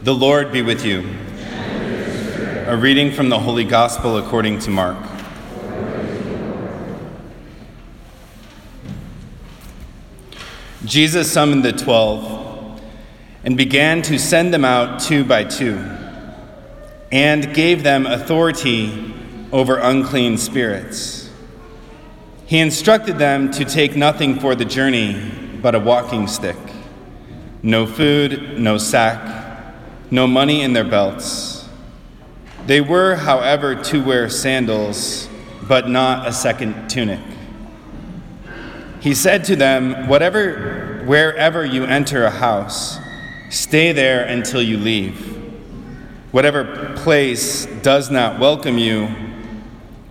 The Lord be with you. A reading from the Holy Gospel according to Mark. Jesus summoned the twelve and began to send them out two by two, and gave them authority over unclean spirits. He instructed them to take nothing for the journey but a walking stick no food, no sack, no money in their belts. They were, however, to wear sandals, but not a second tunic. He said to them, Whatever, wherever you enter a house, stay there until you leave. Whatever place does not welcome you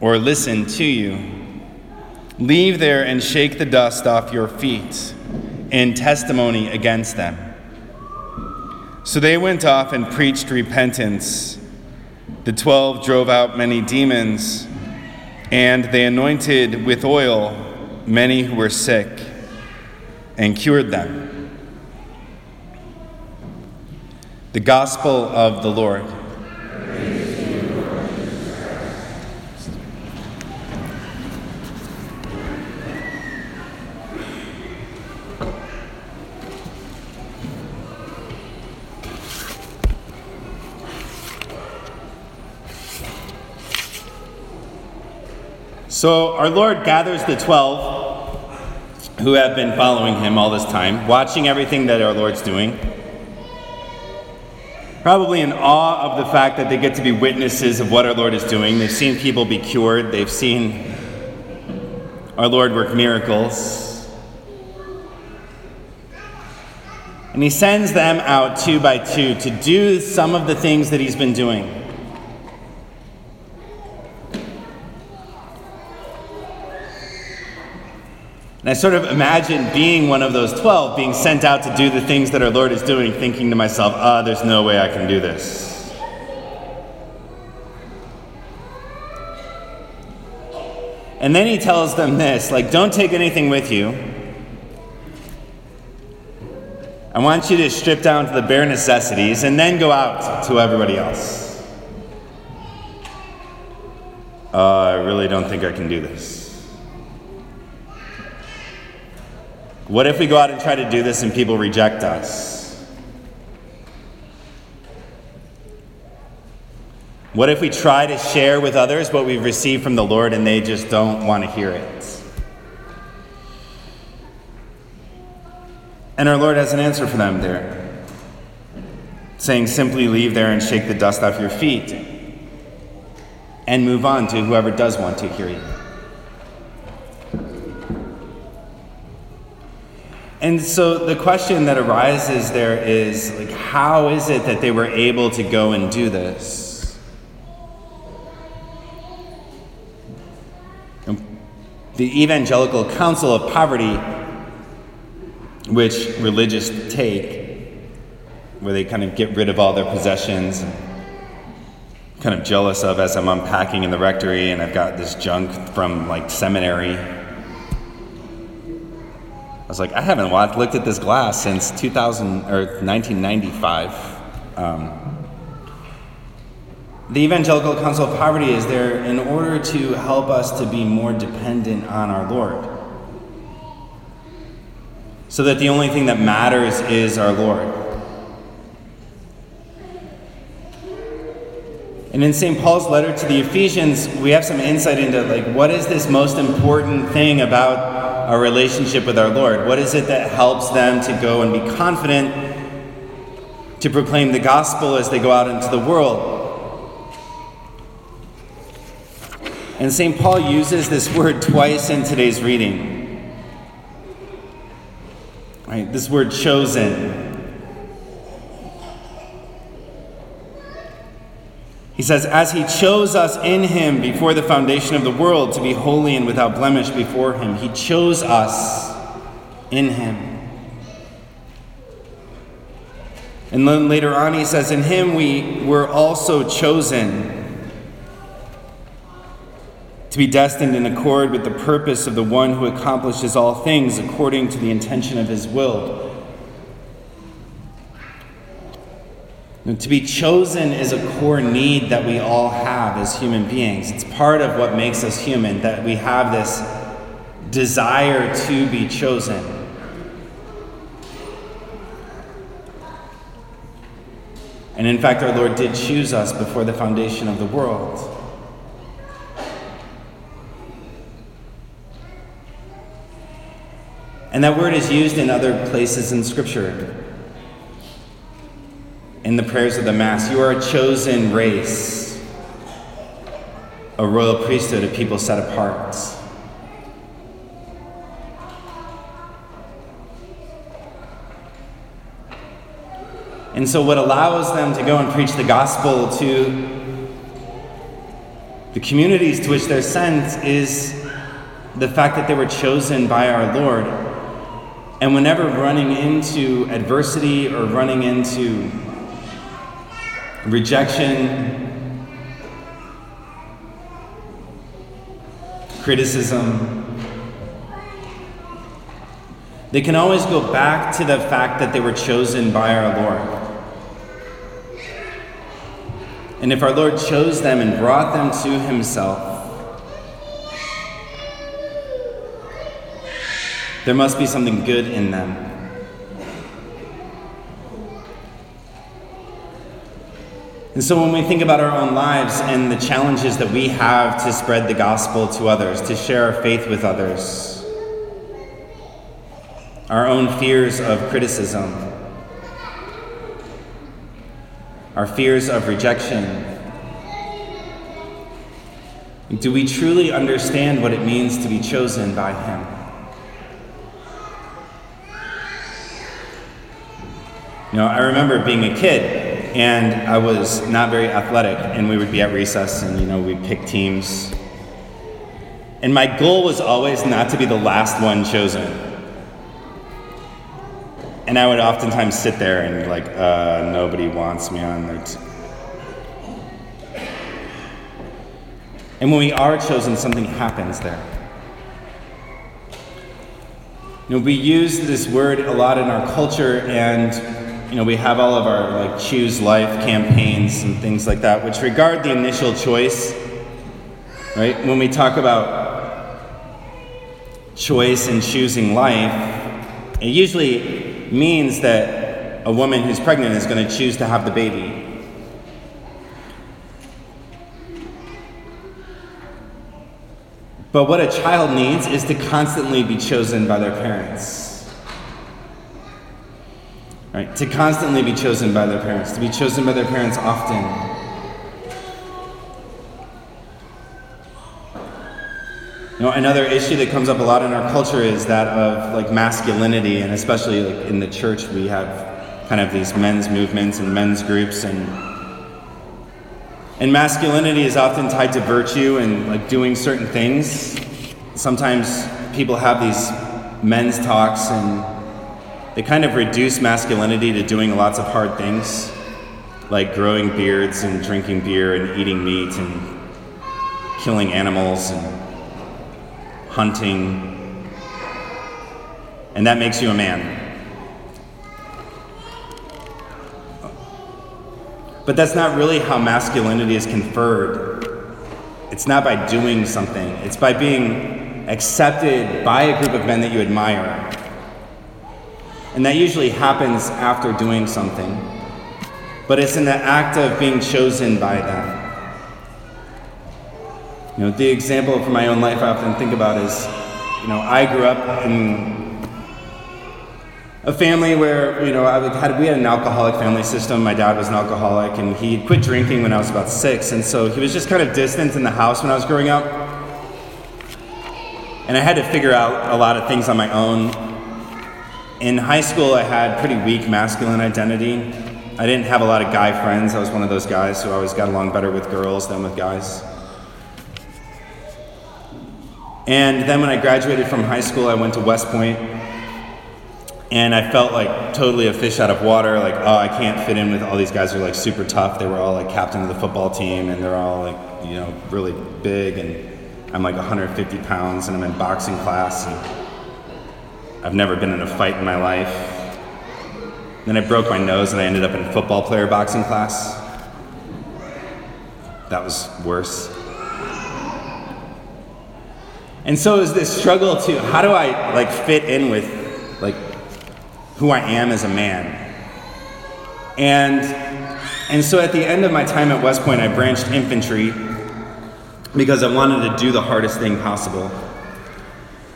or listen to you, leave there and shake the dust off your feet in testimony against them. So they went off and preached repentance. The twelve drove out many demons, and they anointed with oil many who were sick and cured them. The Gospel of the Lord. So our Lord gathers the 12 who have been following him all this time, watching everything that our Lord's doing. Probably in awe of the fact that they get to be witnesses of what our Lord is doing. They've seen people be cured, they've seen our Lord work miracles. And he sends them out two by two to do some of the things that he's been doing. And I sort of imagine being one of those 12, being sent out to do the things that our Lord is doing, thinking to myself, ah, oh, there's no way I can do this. And then he tells them this like, don't take anything with you. I want you to strip down to the bare necessities and then go out to everybody else. Uh, I really don't think I can do this. What if we go out and try to do this and people reject us? What if we try to share with others what we've received from the Lord and they just don't want to hear it? And our Lord has an answer for them there, saying, simply leave there and shake the dust off your feet and move on to whoever does want to hear you. And so the question that arises there is like how is it that they were able to go and do this? The Evangelical Counsel of Poverty, which religious take, where they kind of get rid of all their possessions, kind of jealous of as I'm unpacking in the rectory and I've got this junk from like seminary I was like, I haven't watched, looked at this glass since 2000 or 1995. Um, the Evangelical Counsel of Poverty is there in order to help us to be more dependent on our Lord. So that the only thing that matters is our Lord. And in St. Paul's letter to the Ephesians, we have some insight into like what is this most important thing about our relationship with our Lord? What is it that helps them to go and be confident to proclaim the gospel as they go out into the world? And St. Paul uses this word twice in today's reading. Right, this word chosen. He says, As he chose us in him before the foundation of the world to be holy and without blemish before him, he chose us in him. And then later on, he says, In him we were also chosen to be destined in accord with the purpose of the one who accomplishes all things according to the intention of his will to be chosen is a core need that we all have as human beings. It's part of what makes us human, that we have this desire to be chosen. And in fact, our Lord did choose us before the foundation of the world. And that word is used in other places in Scripture. In the prayers of the Mass, you are a chosen race, a royal priesthood, a people set apart. And so, what allows them to go and preach the gospel to the communities to which they're sent is the fact that they were chosen by our Lord. And whenever running into adversity or running into rejection, criticism, they can always go back to the fact that they were chosen by our Lord. And if our Lord chose them and brought them to Himself, there must be something good in them. And so, when we think about our own lives and the challenges that we have to spread the gospel to others, to share our faith with others, our own fears of criticism, our fears of rejection? Do we truly understand what it means to be chosen by Him? You know, I remember being a kid and I was not very athletic, and we would be at recess and, you know, we'd pick teams. And my goal was always not to be the last one chosen. And I would oftentimes sit there and like, uh, nobody wants me on their team. And when we are chosen, something happens there. You know, we use this word a lot in our culture, and you know, we have all of our like choose life campaigns and things like that, which regard the initial choice. Right? When we talk about choice and choosing life, it usually means that a woman who's pregnant is going to choose to have the baby. But what a child needs is to constantly be chosen by their parents. Right? To constantly be chosen by their parents, to be chosen by their parents often. You know, another issue that comes up a lot in our culture is that of like masculinity, and especially like in the church, we have kind of these men's movements and men's groups, and and masculinity is often tied to virtue and like doing certain things. Sometimes people have these men's talks, and they kind of reduce masculinity to doing lots of hard things, like growing beards and drinking beer and eating meat and killing animals and hunting, and that makes you a man. But that's not really how masculinity is conferred. It's not by doing something, it's by being accepted by a group of men that you admire. And that usually happens after doing something. But it's in the act of being chosen by them. You know, the example from my own life I often think about is, you know, I grew up in a family where, you know, I had, we had an alcoholic family system. My dad was an alcoholic, and he quit drinking when I was about six, and so he was just kind of distant in the house when I was growing up. And I had to figure out a lot of things on my own. In high school, I had pretty weak masculine identity. I didn't have a lot of guy friends. I was one of those guys who always got along better with girls than with guys. And then when I graduated from high school, I went to West Point. And I felt like totally a fish out of water. Like, oh, I can't fit in with all these guys who are like super tough. They were all like captain of the football team, and they're all like, you know, really big. And I'm like 150 pounds, and I'm in boxing class. And I've never been in a fight in my life. Then I broke my nose and I ended up in football player boxing class. That was worse. And so was this struggle to how do I like fit in with like who I am as a man. And and so at the end of my time at West Point, I branched infantry because I wanted to do the hardest thing possible.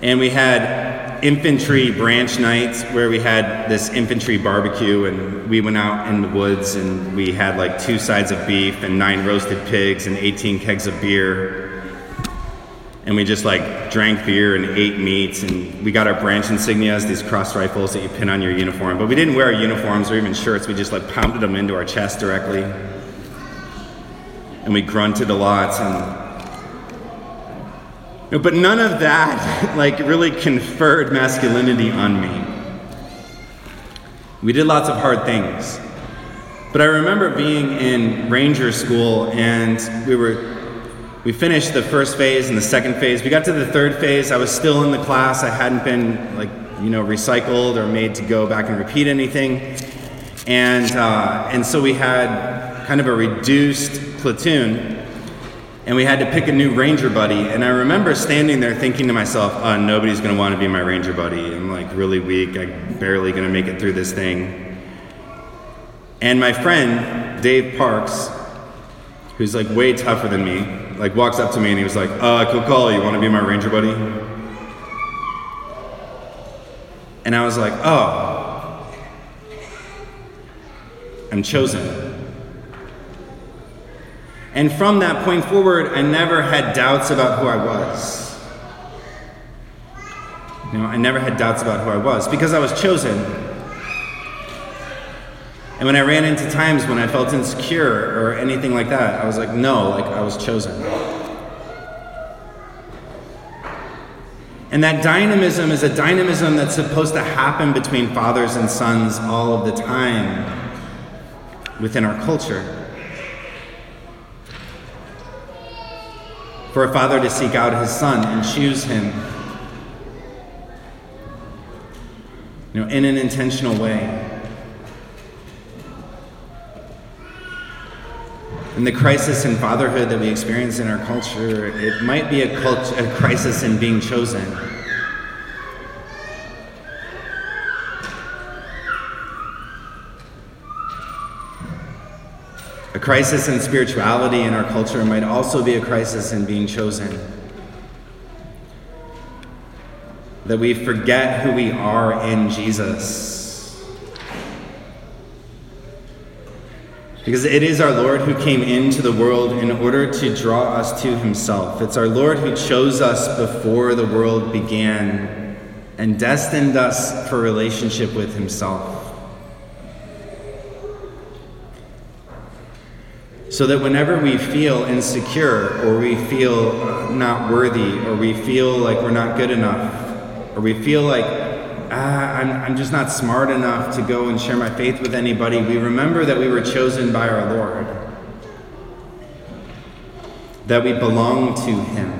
And we had infantry branch nights where we had this infantry barbecue, and we went out in the woods and we had like two sides of beef and nine roasted pigs and 18 kegs of beer. And we just like drank beer and ate meats, and we got our branch insignias, these cross rifles that you pin on your uniform. But we didn't wear our uniforms or even shirts, we just like pounded them into our chest directly. And we grunted a lot and but none of that like really conferred masculinity on me. We did lots of hard things. But I remember being in ranger school and we were we finished the first phase and the second phase. We got to the third phase. I was still in the class. I hadn't been like, you know, recycled or made to go back and repeat anything. And uh, and so we had kind of a reduced platoon and we had to pick a new ranger buddy. And I remember standing there thinking to myself, oh, nobody's going to want to be my ranger buddy. I'm like really weak. I'm barely going to make it through this thing. And my friend, Dave Parks, who's like way tougher than me, like walks up to me and he was like, uh, cool call, you want to be my ranger buddy? And I was like, oh, I'm chosen. And from that point forward, I never had doubts about who I was. You know, I never had doubts about who I was because I was chosen. And when I ran into times when I felt insecure or anything like that, I was like, no, like I was chosen. And that dynamism is a dynamism that's supposed to happen between fathers and sons all of the time within our culture. For a father to seek out his son and choose him you know, in an intentional way. And the crisis in fatherhood that we experience in our culture, it might be a, cult- a crisis in being chosen. A crisis in spirituality in our culture might also be a crisis in being chosen. That we forget who we are in Jesus. Because it is our Lord who came into the world in order to draw us to Himself. It's our Lord who chose us before the world began and destined us for relationship with Himself. So that whenever we feel insecure or we feel not worthy or we feel like we're not good enough or we feel like, ah, I'm, I'm just not smart enough to go and share my faith with anybody, we remember that we were chosen by our Lord, that we belong to Him.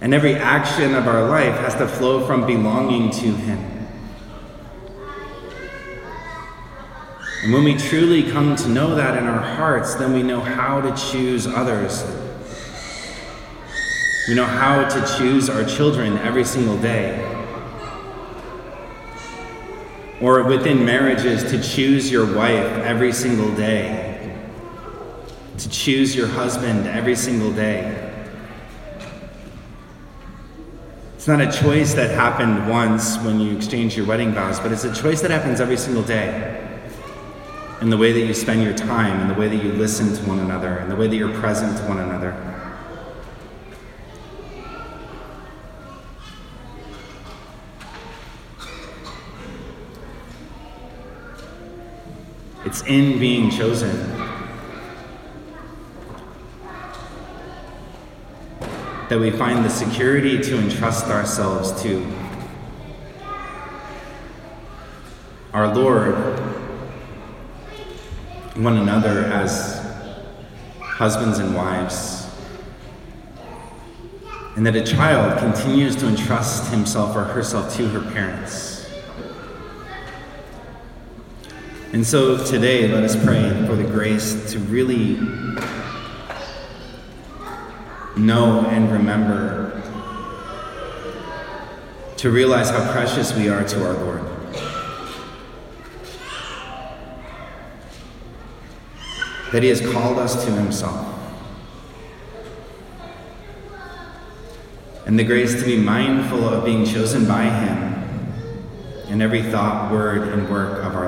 And every action of our life has to flow from belonging to Him. And when we truly come to know that in our hearts, then we know how to choose others. We know how to choose our children every single day. Or within marriages, to choose your wife every single day. To choose your husband every single day. It's not a choice that happened once when you exchange your wedding vows, but it's a choice that happens every single day in the way that you spend your time, in the way that you listen to one another, in the way that you're present to one another. It's in being chosen. That we find the security to entrust ourselves to. Our Lord one another as husbands and wives. and that a child continues to entrust himself or herself to her parents. And so today, let us pray for the grace to really know and remember, to realize how precious we are to our Lord. That He has called us to Himself. and the grace to be mindful of being chosen by Him in every thought, word, and work of our.